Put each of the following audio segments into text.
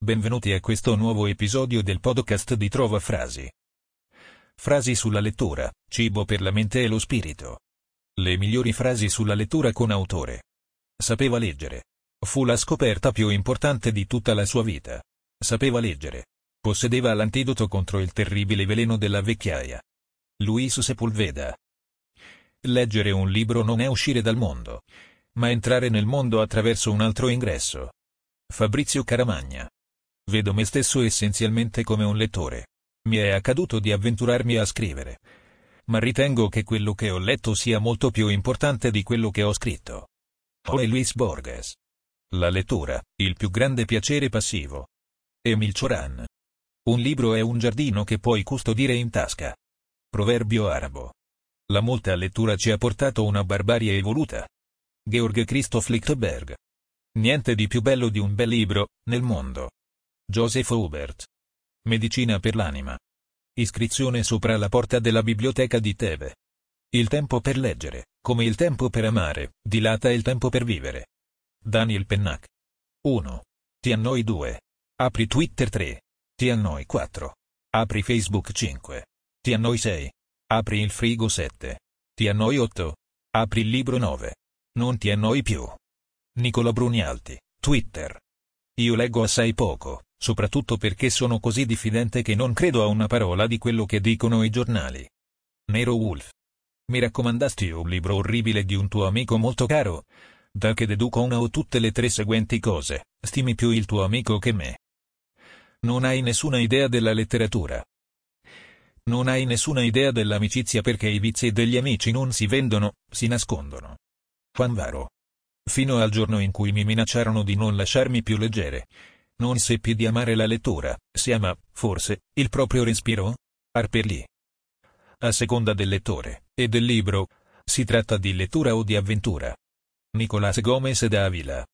Benvenuti a questo nuovo episodio del podcast di Trova Frasi. Frasi sulla lettura, cibo per la mente e lo spirito. Le migliori frasi sulla lettura con autore. Sapeva leggere. Fu la scoperta più importante di tutta la sua vita. Sapeva leggere. Possedeva l'antidoto contro il terribile veleno della vecchiaia. Luis Sepulveda. Leggere un libro non è uscire dal mondo, ma entrare nel mondo attraverso un altro ingresso. Fabrizio Caramagna. Vedo me stesso essenzialmente come un lettore. Mi è accaduto di avventurarmi a scrivere. Ma ritengo che quello che ho letto sia molto più importante di quello che ho scritto. Jorge Luis Borges. La lettura, il più grande piacere passivo. Emil Cioran. Un libro è un giardino che puoi custodire in tasca. Proverbio arabo. La molta lettura ci ha portato una barbarie evoluta. Georg Christoph Lichtberg. Niente di più bello di un bel libro, nel mondo. Joseph Hubert. Medicina per l'anima. Iscrizione sopra la porta della biblioteca di Teve. Il tempo per leggere, come il tempo per amare, dilata il tempo per vivere. Daniel Pennac. 1. Ti annoi 2. Apri Twitter 3. Ti annoi 4. Apri Facebook 5. Ti annoi 6. Apri il frigo 7. Ti annoi 8. Apri il libro 9. Non ti annoi più. Nicola Brunialti, Twitter. Io leggo assai poco, soprattutto perché sono così diffidente che non credo a una parola di quello che dicono i giornali. Nero Wolf. Mi raccomandasti un libro orribile di un tuo amico molto caro? Da che deduco una o tutte le tre seguenti cose, stimi più il tuo amico che me. Non hai nessuna idea della letteratura. Non hai nessuna idea dell'amicizia perché i vizi degli amici non si vendono, si nascondono. Juan Varo. Fino al giorno in cui mi minacciarono di non lasciarmi più leggere, non seppi di amare la lettura, si ama, forse, il proprio respiro? Harper Lee. A seconda del lettore, e del libro, si tratta di lettura o di avventura. Nicolás Gómez da Avila.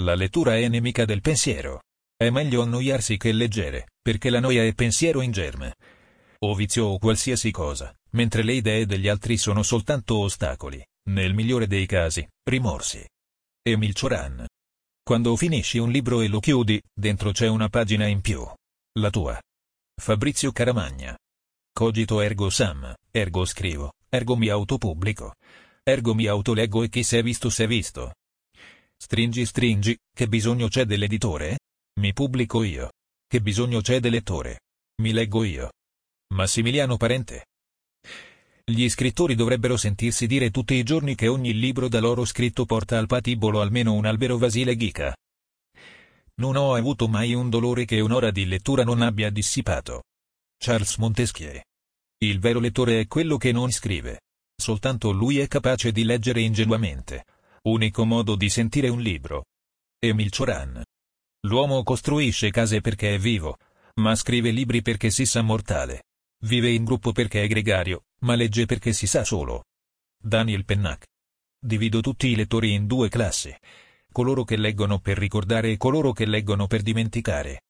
La lettura è nemica del pensiero. È meglio annoiarsi che leggere, perché la noia è pensiero in germe. O vizio o qualsiasi cosa, mentre le idee degli altri sono soltanto ostacoli, nel migliore dei casi, rimorsi. Emil Cioran. Quando finisci un libro e lo chiudi, dentro c'è una pagina in più. La tua. Fabrizio Caramagna. Cogito ergo sam, ergo scrivo, ergo mi autopubblico. Ergo mi autoleggo e chi si è visto si è visto. Stringi stringi, che bisogno c'è dell'editore? Mi pubblico io. Che bisogno c'è del lettore? Mi leggo io. Massimiliano Parente. Gli scrittori dovrebbero sentirsi dire tutti i giorni che ogni libro da loro scritto porta al patibolo almeno un albero vasile ghica. Non ho avuto mai un dolore che un'ora di lettura non abbia dissipato. Charles Montesquieu. Il vero lettore è quello che non scrive. Soltanto lui è capace di leggere ingenuamente. Unico modo di sentire un libro. Emil Cioran. L'uomo costruisce case perché è vivo, ma scrive libri perché si sa mortale. Vive in gruppo perché è gregario, ma legge perché si sa solo. Daniel Pennac. Divido tutti i lettori in due classi. Coloro che leggono per ricordare e coloro che leggono per dimenticare.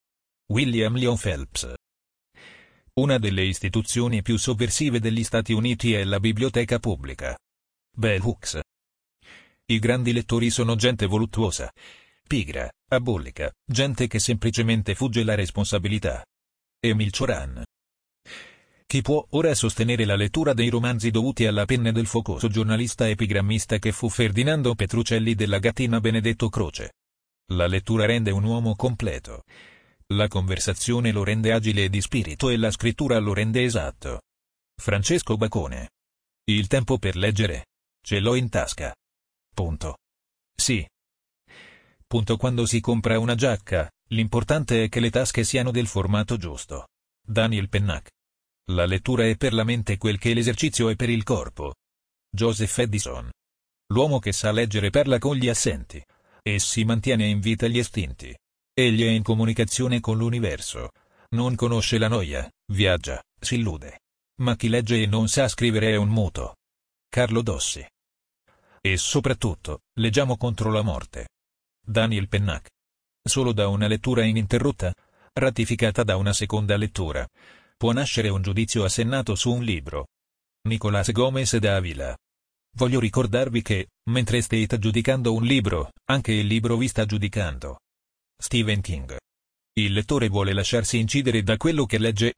William Lyon Phelps. Una delle istituzioni più sovversive degli Stati Uniti è la biblioteca pubblica. Bell Hooks. I grandi lettori sono gente voluttuosa, pigra, abollica, gente che semplicemente fugge la responsabilità. Emil Cioran. Chi può ora sostenere la lettura dei romanzi dovuti alla penna del focoso giornalista epigrammista che fu Ferdinando Petrucelli della gattina Benedetto Croce? La lettura rende un uomo completo. La conversazione lo rende agile e di spirito e la scrittura lo rende esatto. Francesco Bacone. Il tempo per leggere. Ce l'ho in tasca. Punto. Sì. Punto quando si compra una giacca, l'importante è che le tasche siano del formato giusto. Daniel Pennac. La lettura è per la mente quel che l'esercizio è per il corpo. Joseph Edison. L'uomo che sa leggere parla con gli assenti. E si mantiene in vita gli estinti. Egli è in comunicazione con l'universo. Non conosce la noia, viaggia, si illude. Ma chi legge e non sa scrivere è un muto. Carlo Dossi. E soprattutto, leggiamo contro la morte. Daniel Pennac. Solo da una lettura ininterrotta, ratificata da una seconda lettura, può nascere un giudizio assennato su un libro. Nicolás Gómez da Avila. Voglio ricordarvi che, mentre state giudicando un libro, anche il libro vi sta giudicando. Stephen King. Il lettore vuole lasciarsi incidere da quello che legge,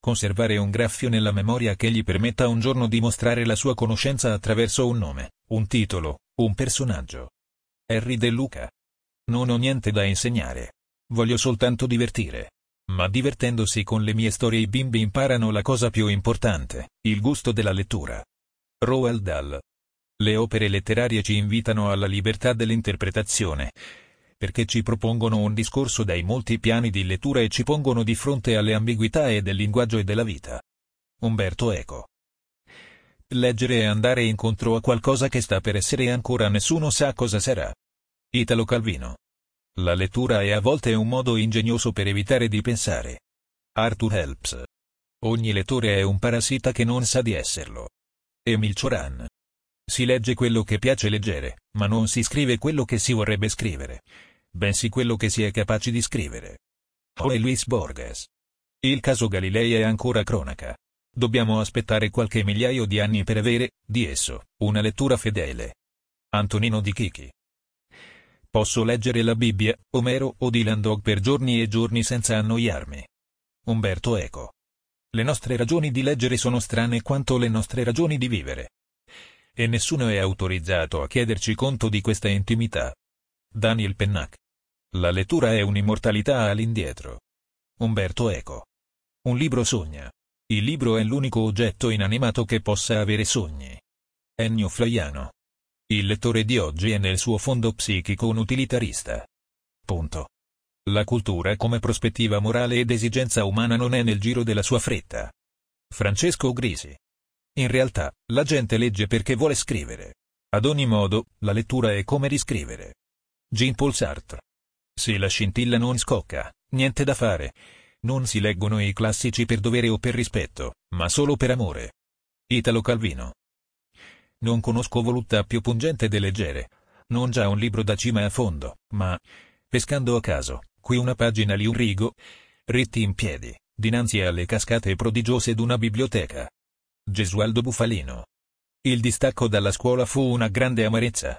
conservare un graffio nella memoria che gli permetta un giorno di mostrare la sua conoscenza attraverso un nome, un titolo, un personaggio. Harry De Luca. Non ho niente da insegnare. Voglio soltanto divertire. Ma divertendosi con le mie storie i bimbi imparano la cosa più importante, il gusto della lettura. Roald Dahl. Le opere letterarie ci invitano alla libertà dell'interpretazione, perché ci propongono un discorso dai molti piani di lettura e ci pongono di fronte alle ambiguità e del linguaggio e della vita. Umberto Eco. Leggere e andare incontro a qualcosa che sta per essere e ancora nessuno sa cosa sarà. Italo Calvino. La lettura è a volte un modo ingegnoso per evitare di pensare. Arthur Helps. Ogni lettore è un parassita che non sa di esserlo. Emil Cioran. Si legge quello che piace leggere, ma non si scrive quello che si vorrebbe scrivere bensì quello che si è capaci di scrivere. Jorge Luis Borges. Il caso Galilei è ancora cronaca. Dobbiamo aspettare qualche migliaio di anni per avere, di esso, una lettura fedele. Antonino Di Chichi. Posso leggere la Bibbia, Omero o Dylan Dog per giorni e giorni senza annoiarmi. Umberto Eco. Le nostre ragioni di leggere sono strane quanto le nostre ragioni di vivere. E nessuno è autorizzato a chiederci conto di questa intimità. Daniel Pennac. La lettura è un'immortalità all'indietro. Umberto Eco. Un libro sogna. Il libro è l'unico oggetto inanimato che possa avere sogni. Ennio Flaiano. Il lettore di oggi è nel suo fondo psichico un utilitarista. Punto. La cultura come prospettiva morale ed esigenza umana non è nel giro della sua fretta. Francesco Grisi. In realtà, la gente legge perché vuole scrivere. Ad ogni modo, la lettura è come riscrivere. Jean-Paul Sartre. Se la scintilla non scocca, niente da fare. Non si leggono i classici per dovere o per rispetto, ma solo per amore. Italo Calvino. Non conosco voluttà più pungente del leggere. Non già un libro da cima a fondo, ma, pescando a caso, qui una pagina lì un rigo, ritti in piedi, dinanzi alle cascate prodigiose d'una biblioteca. Gesualdo Bufalino. Il distacco dalla scuola fu una grande amarezza.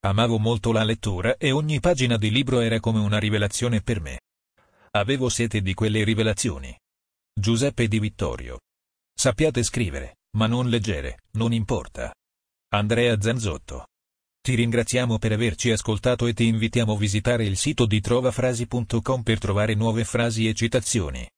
Amavo molto la lettura e ogni pagina di libro era come una rivelazione per me. Avevo sete di quelle rivelazioni. Giuseppe Di Vittorio. Sappiate scrivere, ma non leggere, non importa. Andrea Zanzotto. Ti ringraziamo per averci ascoltato e ti invitiamo a visitare il sito di trovafrasi.com per trovare nuove frasi e citazioni.